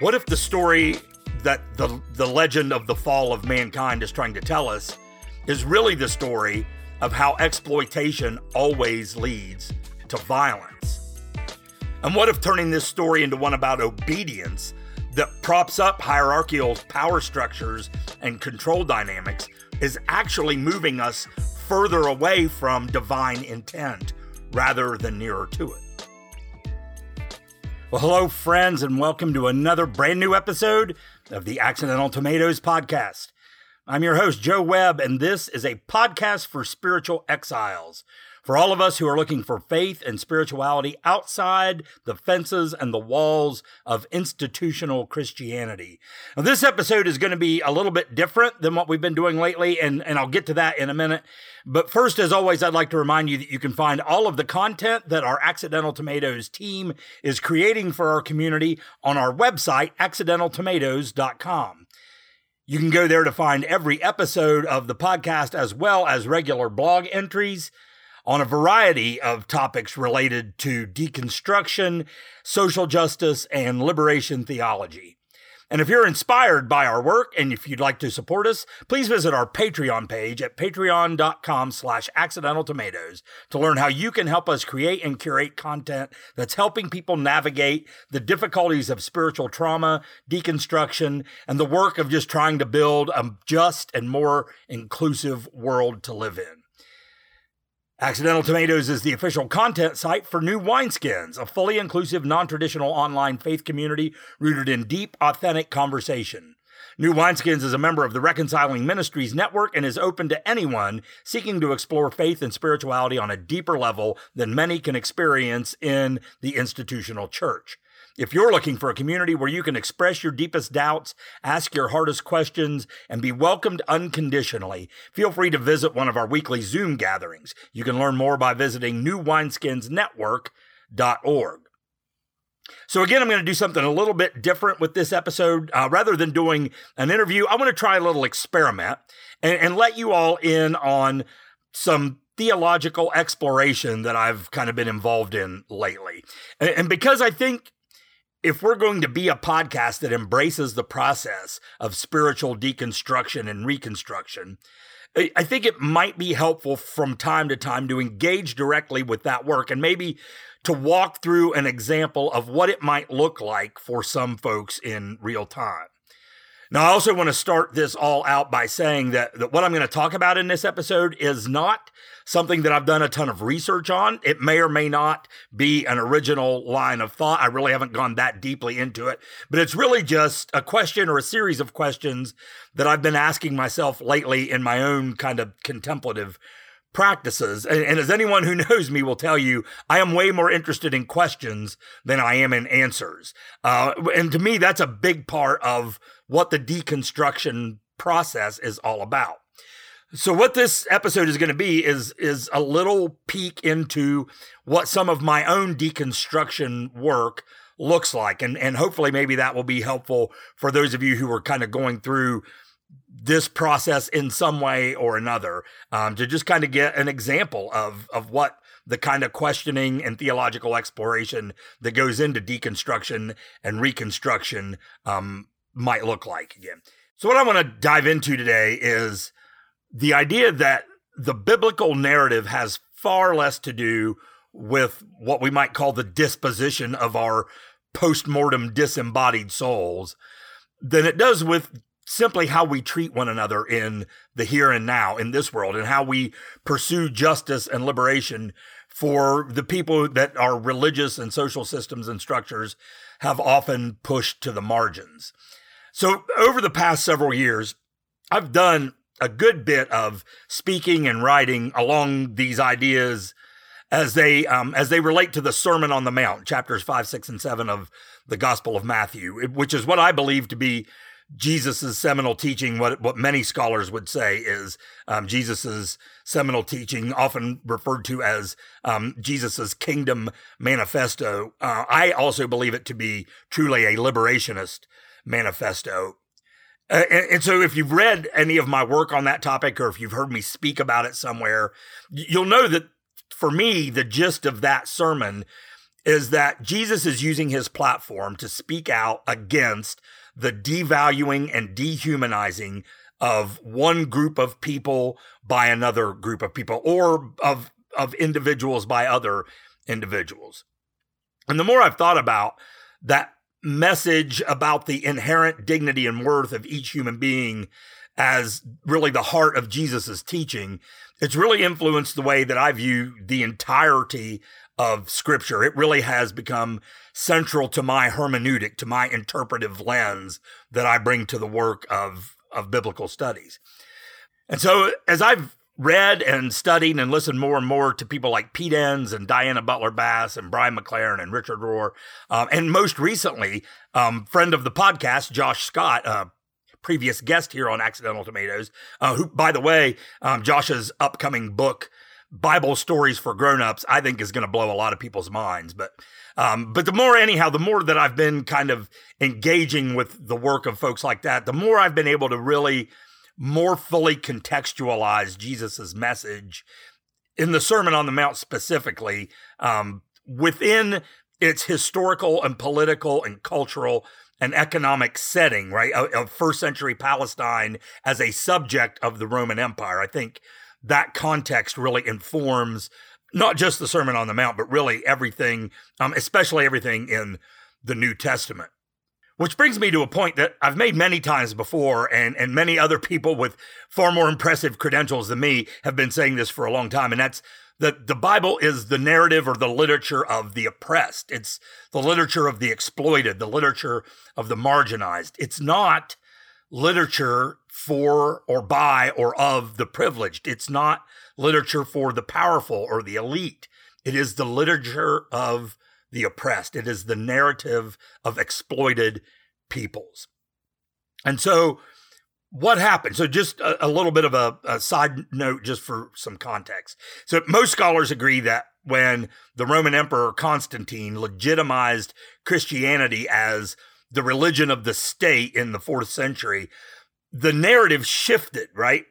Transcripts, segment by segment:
What if the story that the, the legend of the fall of mankind is trying to tell us is really the story of how exploitation always leads to violence? And what if turning this story into one about obedience that props up hierarchical power structures and control dynamics is actually moving us further away from divine intent rather than nearer to it? Well, hello, friends, and welcome to another brand new episode of the Accidental Tomatoes Podcast. I'm your host, Joe Webb, and this is a podcast for spiritual exiles. For all of us who are looking for faith and spirituality outside the fences and the walls of institutional Christianity. Now, this episode is going to be a little bit different than what we've been doing lately, and, and I'll get to that in a minute. But first, as always, I'd like to remind you that you can find all of the content that our Accidental Tomatoes team is creating for our community on our website, accidentaltomatoes.com. You can go there to find every episode of the podcast as well as regular blog entries on a variety of topics related to deconstruction, social justice, and liberation theology. And if you're inspired by our work and if you'd like to support us, please visit our Patreon page at patreon.com slash accidental tomatoes to learn how you can help us create and curate content that's helping people navigate the difficulties of spiritual trauma, deconstruction, and the work of just trying to build a just and more inclusive world to live in. Accidental Tomatoes is the official content site for New Wineskins, a fully inclusive, non traditional online faith community rooted in deep, authentic conversation. New Wineskins is a member of the Reconciling Ministries Network and is open to anyone seeking to explore faith and spirituality on a deeper level than many can experience in the institutional church. If you're looking for a community where you can express your deepest doubts, ask your hardest questions, and be welcomed unconditionally, feel free to visit one of our weekly Zoom gatherings. You can learn more by visiting newwineskinsnetwork.org. So, again, I'm going to do something a little bit different with this episode. Uh, rather than doing an interview, I want to try a little experiment and, and let you all in on some theological exploration that I've kind of been involved in lately. And, and because I think if we're going to be a podcast that embraces the process of spiritual deconstruction and reconstruction, I think it might be helpful from time to time to engage directly with that work and maybe to walk through an example of what it might look like for some folks in real time. Now, I also want to start this all out by saying that, that what I'm going to talk about in this episode is not something that I've done a ton of research on. It may or may not be an original line of thought. I really haven't gone that deeply into it, but it's really just a question or a series of questions that I've been asking myself lately in my own kind of contemplative practices. And, and, as anyone who knows me will tell you, I am way more interested in questions than I am in answers. Uh, and to me, that's a big part of what the deconstruction process is all about. So what this episode is going to be is is a little peek into what some of my own deconstruction work looks like and and hopefully maybe that will be helpful for those of you who are kind of going through this process in some way or another um, to just kind of get an example of of what the kind of questioning and theological exploration that goes into deconstruction and reconstruction um, might look like again. So what I want to dive into today is the idea that the biblical narrative has far less to do with what we might call the disposition of our post-mortem disembodied souls than it does with simply how we treat one another in the here and now in this world and how we pursue justice and liberation for the people that our religious and social systems and structures have often pushed to the margins. So over the past several years, I've done a good bit of speaking and writing along these ideas as they um, as they relate to the Sermon on the Mount, chapters five, six, and seven of the Gospel of Matthew, which is what I believe to be Jesus's seminal teaching. What what many scholars would say is um, Jesus's seminal teaching, often referred to as um, Jesus's kingdom manifesto. Uh, I also believe it to be truly a liberationist manifesto. And, and, so, if you've read any of my work on that topic, or if you've heard me speak about it somewhere, you'll know that for me, the gist of that sermon is that Jesus is using his platform to speak out against the devaluing and dehumanizing of one group of people by another group of people or of of individuals by other individuals. And the more I've thought about that message about the inherent dignity and worth of each human being as really the heart of Jesus's teaching, it's really influenced the way that I view the entirety of scripture. It really has become central to my hermeneutic, to my interpretive lens that I bring to the work of, of biblical studies. And so as I've read and studied and listened more and more to people like Pete Enns and Diana Butler Bass and Brian McLaren and Richard Rohr. Um, and most recently, um, friend of the podcast, Josh Scott, uh, previous guest here on Accidental Tomatoes, uh, who, by the way, um, Josh's upcoming book, Bible Stories for Grown-Ups, I think is going to blow a lot of people's minds. But um, but the more, anyhow, the more that I've been kind of engaging with the work of folks like that, the more I've been able to really more fully contextualize Jesus's message in the Sermon on the Mount specifically um, within its historical and political and cultural and economic setting, right, of first century Palestine as a subject of the Roman Empire. I think that context really informs not just the Sermon on the Mount, but really everything, um, especially everything in the New Testament. Which brings me to a point that I've made many times before, and, and many other people with far more impressive credentials than me have been saying this for a long time, and that's that the Bible is the narrative or the literature of the oppressed. It's the literature of the exploited, the literature of the marginalized. It's not literature for or by or of the privileged. It's not literature for the powerful or the elite. It is the literature of the oppressed. It is the narrative of exploited peoples. And so what happened? So, just a, a little bit of a, a, side note, just for some context. So, most scholars agree that when the Roman Emperor Constantine legitimized Christianity as the religion of the state in the fourth century, the narrative shifted, right?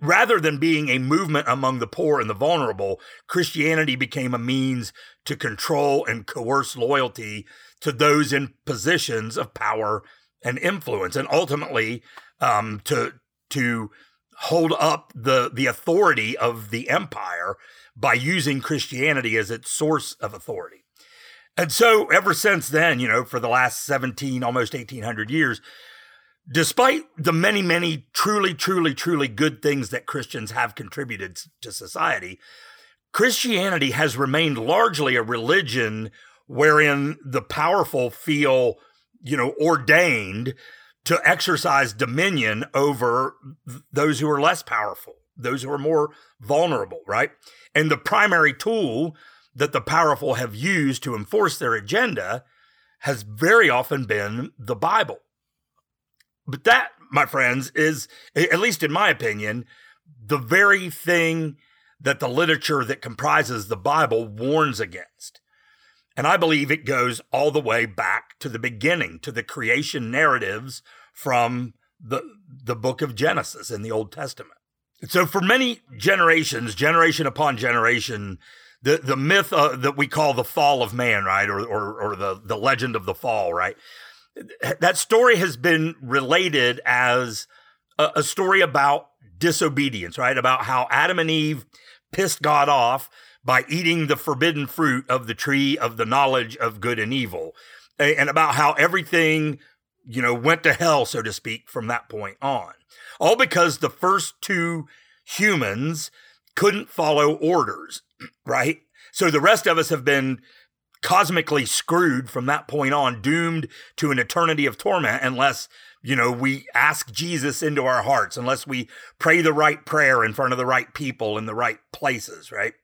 Rather than being a movement among the poor and the vulnerable, Christianity became a means to control and coerce loyalty to those in positions of power and influence, and ultimately um, to to hold up the the authority of the empire by using Christianity as its source of authority. And so, ever since then, you know, for the last 17, almost 1800 years, despite the many, many truly, truly, truly good things that Christians have contributed to society, Christianity has remained largely a religion wherein the powerful feel, you know, ordained to exercise dominion over those who are less powerful, those who are more vulnerable, right? And the primary tool that the powerful have used to enforce their agenda has very often been the Bible. But that, my friends, is, at least in my opinion, the very thing that the literature that comprises the Bible warns against. And I believe it goes all the way back to the beginning, to the creation narratives from the, the book of Genesis in the Old Testament. So for many generations, generation upon generation, the, the myth uh, that we call the fall of man, right? Or, or, or the, the legend of the fall, right? That story has been related as a, a story about disobedience, right? About how Adam and Eve pissed God off by eating the forbidden fruit of the tree of the knowledge of good and evil, and about how everything, you know, went to hell, so to speak, from that point on. All because the first two humans couldn't follow orders, right? So the rest of us have been cosmically screwed from that point on, doomed to an eternity of torment unless you know, we ask Jesus into our hearts unless we pray the right prayer in front of the right people in the right places, right?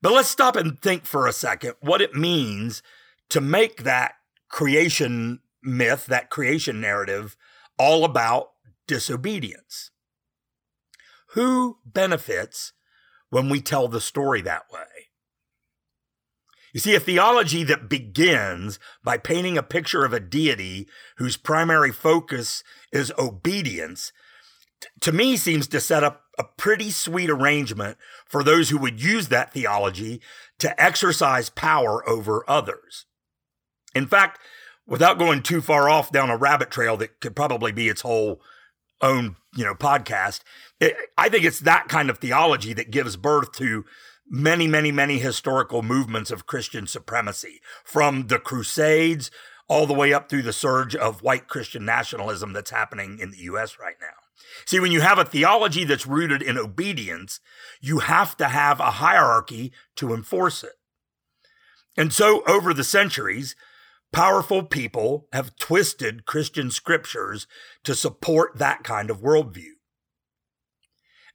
But let's stop and think for a second what it means to make that creation myth, that creation narrative, all about disobedience. Who benefits when we tell the story that way? You see, a theology that begins by painting a picture of a deity whose primary focus is obedience, t- to me seems to set up a pretty sweet arrangement for those who would use that theology to exercise power over others. In fact, without going too far off down a rabbit trail that could probably be its whole own, you know, podcast, it, I think it's that kind of theology that gives birth to many, many, many historical movements of Christian supremacy, from the Crusades all the way up through the surge of white Christian nationalism that's happening in the US right now. See, when you have a theology that's rooted in obedience, you have to have a hierarchy to enforce it. And so, over the centuries, powerful people have twisted Christian scriptures to support that kind of worldview.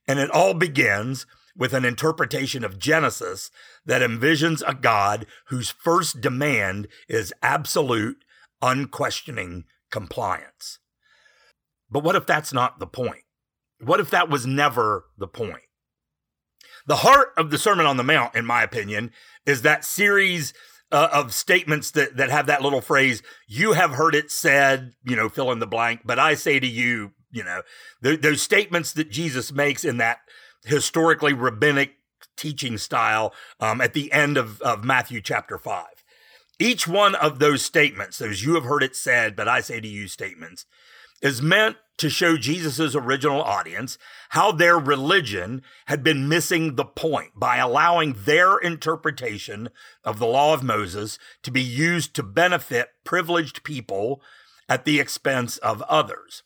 And it all begins with an interpretation of Genesis that envisions a God whose first demand is absolute, unquestioning compliance. But what if that's not the point? What if that was never the point? The heart of the Sermon on the Mount, in my opinion, is that series uh, of statements that, that have that little phrase, you have heard it said, you know, fill in the blank, but I say to you, you know, th- those statements that Jesus makes in that historically rabbinic teaching style um, at the end of, of Matthew chapter 5. Each one of those statements, those you have heard it said, but I say to you statements, is meant to show Jesus' original audience how their religion had been missing the point by allowing their interpretation of the law of Moses to be used to benefit privileged people at the expense of others.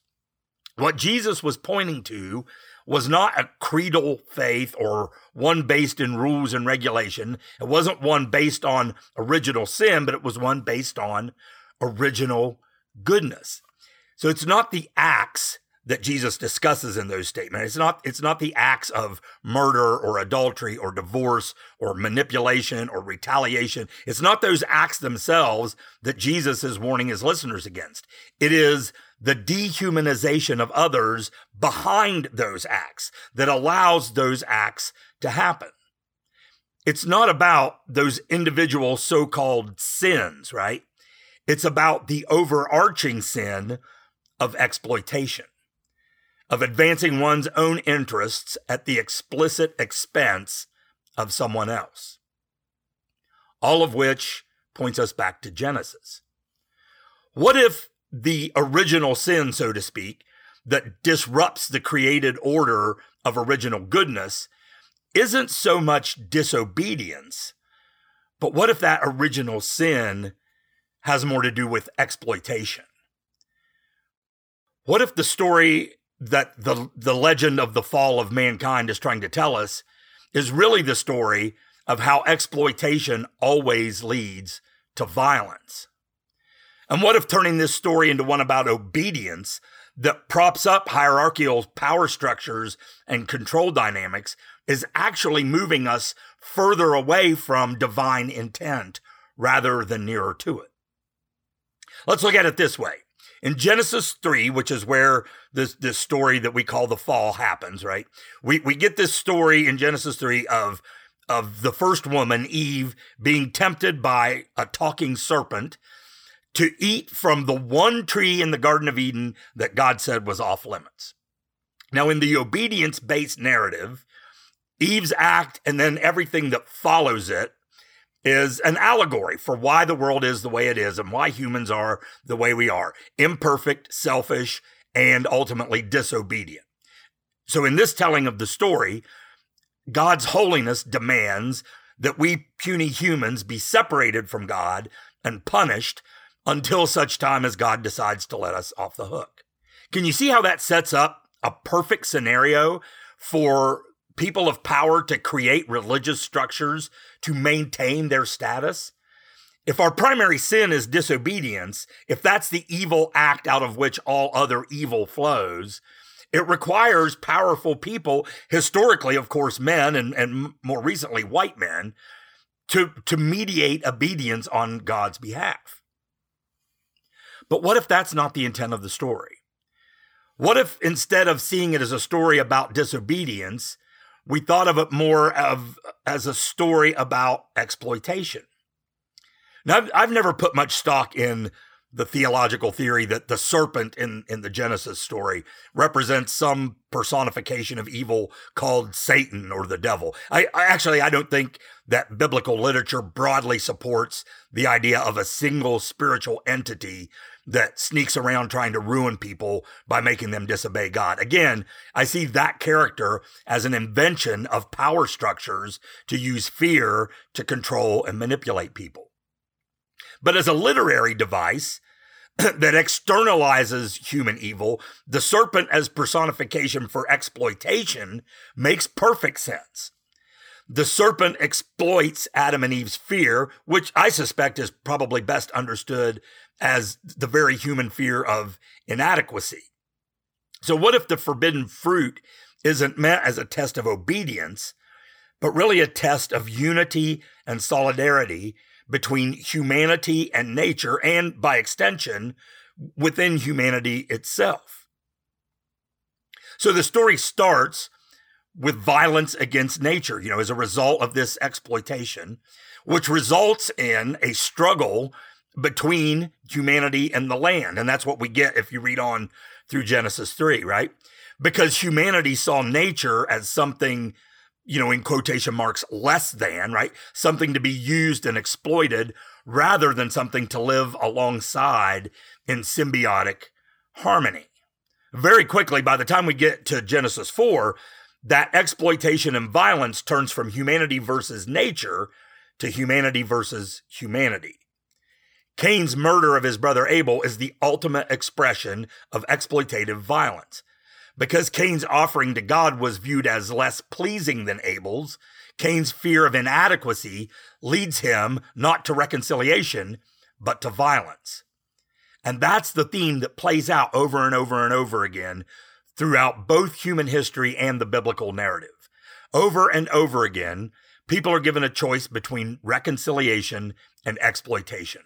What Jesus was pointing to was not a creedal faith or one based in rules and regulation. It wasn't one based on original sin, but it was one based on original goodness. So it's not the acts that Jesus discusses in those statements. It's not it's not the acts of murder or adultery or divorce or manipulation or retaliation. It's not those acts themselves that Jesus is warning his listeners against. It is the dehumanization of others behind those acts that allows those acts to happen. It's not about those individual so called sins, right? It's about the overarching sin of exploitation, of advancing one's own interests at the explicit expense of someone else. All of which points us back to Genesis. What if the original sin, so to speak, that disrupts the created order of original goodness isn't so much disobedience, but what if that original sin has more to do with exploitation? What if the story that the, the legend of the fall of mankind is trying to tell us is really the story of how exploitation always leads to violence? And what if turning this story into one about obedience that props up hierarchical power structures and control dynamics is actually moving us further away from divine intent rather than nearer to it? Let's look at it this way. In Genesis 3, which is where this, this story that we call the fall happens, right? We, we get this story in Genesis 3 of, of the first woman, Eve, being tempted by a talking serpent to eat from the one tree in the Garden of Eden that God said was off limits. Now, in the obedience based narrative, Eve's act and then everything that follows it is an allegory for why the world is the way it is and why humans are the way we are imperfect, selfish, and ultimately disobedient. So, in this telling of the story, God's holiness demands that we puny humans be separated from God and punished until such time as God decides to let us off the hook. Can you see how that sets up a perfect scenario for people of power to create religious structures to maintain their status? If our primary sin is disobedience, if that's the evil act out of which all other evil flows, it requires powerful people, historically, of course, men and, and more recently, white men, to, to mediate obedience on God's behalf. But what if that's not the intent of the story? What if instead of seeing it as a story about disobedience, we thought of it more of as a story about exploitation? Now, I've, I've never put much stock in the theological theory that the serpent in, in the Genesis story represents some personification of evil called Satan or the devil. I, I, actually I don't think that biblical literature broadly supports the idea of a single spiritual entity that sneaks around trying to ruin people by making them disobey God. Again, I see that character as an invention of power structures to use fear to control and manipulate people. But as a literary device, that externalizes human evil, the serpent as personification for exploitation makes perfect sense. The serpent exploits Adam and Eve's fear, which I suspect is probably best understood as the very human fear of inadequacy. So, what if the forbidden fruit isn't meant as a test of obedience, but really a test of unity and solidarity between humanity and nature, and by extension, within humanity itself? So, the story starts with violence against nature, you know, as a result of this exploitation, which results in a struggle between humanity and the land. And that's what we get if you read on through Genesis 3, right? Because humanity saw nature as something, you know, in quotation marks, less than, right? Something to be used and exploited rather than something to live alongside in symbiotic harmony. Very quickly, by the time we get to Genesis 4, that exploitation and violence turns from humanity versus nature to humanity versus humanity. Cain's murder of his brother Abel is the ultimate expression of exploitative violence. Because Cain's offering to God was viewed as less pleasing than Abel's, Cain's fear of inadequacy leads him not to reconciliation, but to violence. And that's the theme that plays out over and over and over again throughout both human history and the biblical narrative. Over and over again, people are given a choice between reconciliation and exploitation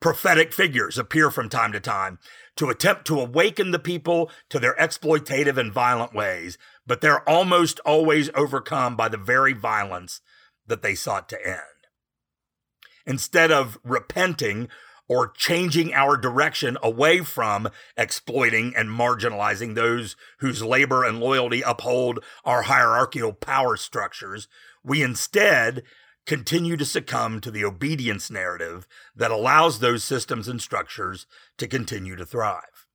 prophetic figures appear from time to time to attempt to awaken the people to their exploitative and violent ways, but they're almost always overcome by the very violence that they sought to end. Instead of repenting or changing our direction away from exploiting and marginalizing those whose labor and loyalty uphold our hierarchical power structures, we instead continue to succumb to the obedience narrative that allows those systems and structures to continue to thrive.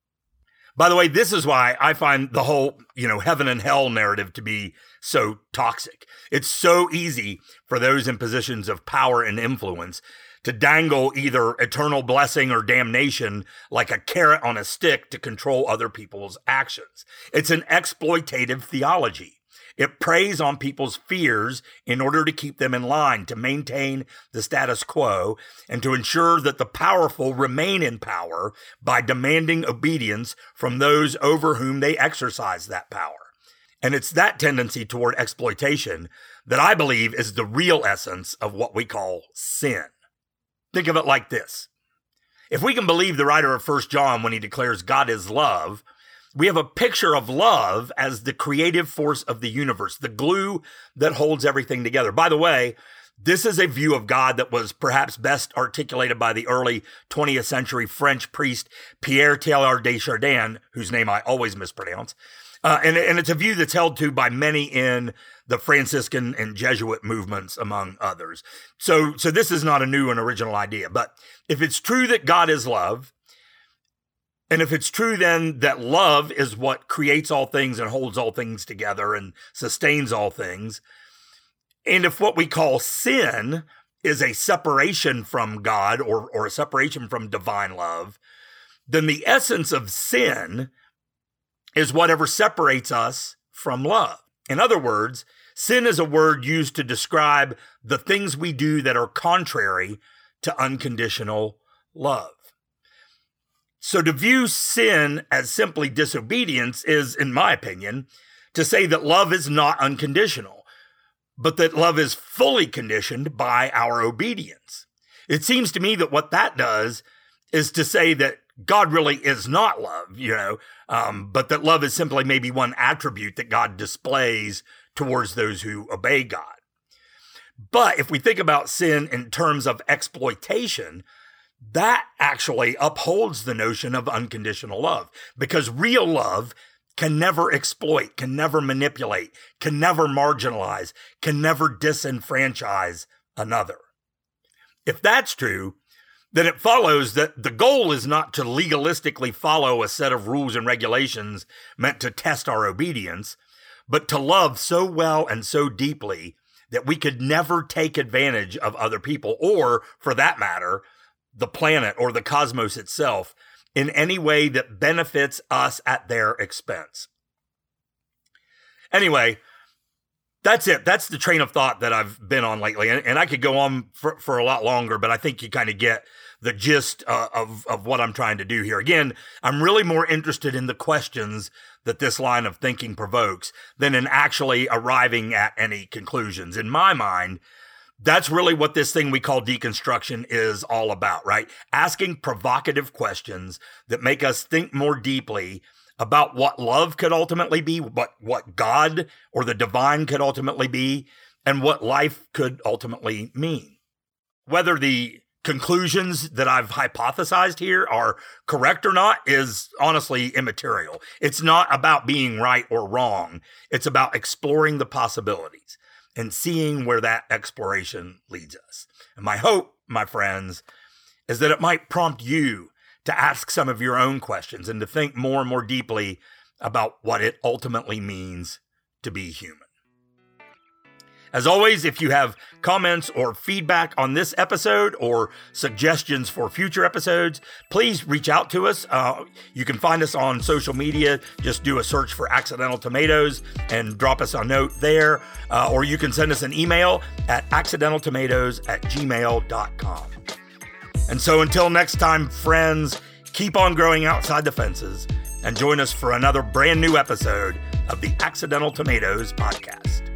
By the way, this is why I find the whole, you know, heaven and hell narrative to be so toxic. It's so easy for those in positions of power and influence to dangle either eternal blessing or damnation like a carrot on a stick to control other people's actions. It's an exploitative theology. It preys on people's fears in order to keep them in line, to maintain the status quo, and to ensure that the powerful remain in power by demanding obedience from those over whom they exercise that power. And it's that tendency toward exploitation that I believe is the real essence of what we call sin. Think of it like this. If we can believe the writer of First John when he declares God is love, we have a picture of love as the creative force of the universe, the glue that holds everything together. By the way, this is a view of God that was perhaps best articulated by the early 20th century French priest Pierre Teilhard de Chardin, whose name I always mispronounce. Uh, and, and it's a view that's held to by many in the Franciscan and Jesuit movements, among others. So, so this is not a new and original idea. But if it's true that God is love, and if it's true then that love is what creates all things and holds all things together and sustains all things, and if what we call sin is a separation from God or, or a separation from divine love, then the essence of sin is whatever separates us from love. In other words, sin is a word used to describe the things we do that are contrary to unconditional love. So to view sin as simply disobedience is, in my opinion, to say that love is not unconditional, but that love is fully conditioned by our obedience. It seems to me that what that does is to say that God really is not love, you know, um, but that love is simply maybe one attribute that God displays towards those who obey God. But if we think about sin in terms of exploitation, that actually upholds the notion of unconditional love because real love can never exploit, can never manipulate, can never marginalize, can never disenfranchise another. If that's true, then it follows that the goal is not to legalistically follow a set of rules and regulations meant to test our obedience, but to love so well and so deeply that we could never take advantage of other people, or for that matter, the planet or the cosmos itself in any way that benefits us at their expense. Anyway, that's it. That's the train of thought that I've been on lately. And, and I could go on for, for a lot longer, but I think you kind of get the gist uh, of, of what I'm trying to do here. Again, I'm really more interested in the questions that this line of thinking provokes than in actually arriving at any conclusions. In my mind, that's really what this thing we call deconstruction is all about, right? Asking provocative questions that make us think more deeply about what love could ultimately be, what, what God or the divine could ultimately be, and what life could ultimately mean. Whether the conclusions that I've hypothesized here are correct or not is honestly immaterial. It's not about being right or wrong, it's about exploring the possibilities and seeing where that exploration leads us. And my hope, my friends, is that it might prompt you to ask some of your own questions and to think more and more deeply about what it ultimately means to be human. As always, if you have comments or feedback on this episode or suggestions for future episodes, please reach out to us. Uh, you can find us on social media. Just do a search for Accidental Tomatoes and drop us a note there. Uh, or you can send us an email at accidentaltomatoes at gmail.com. And so until next time, friends, keep on growing outside the fences and join us for another brand new episode of the Accidental Tomatoes podcast.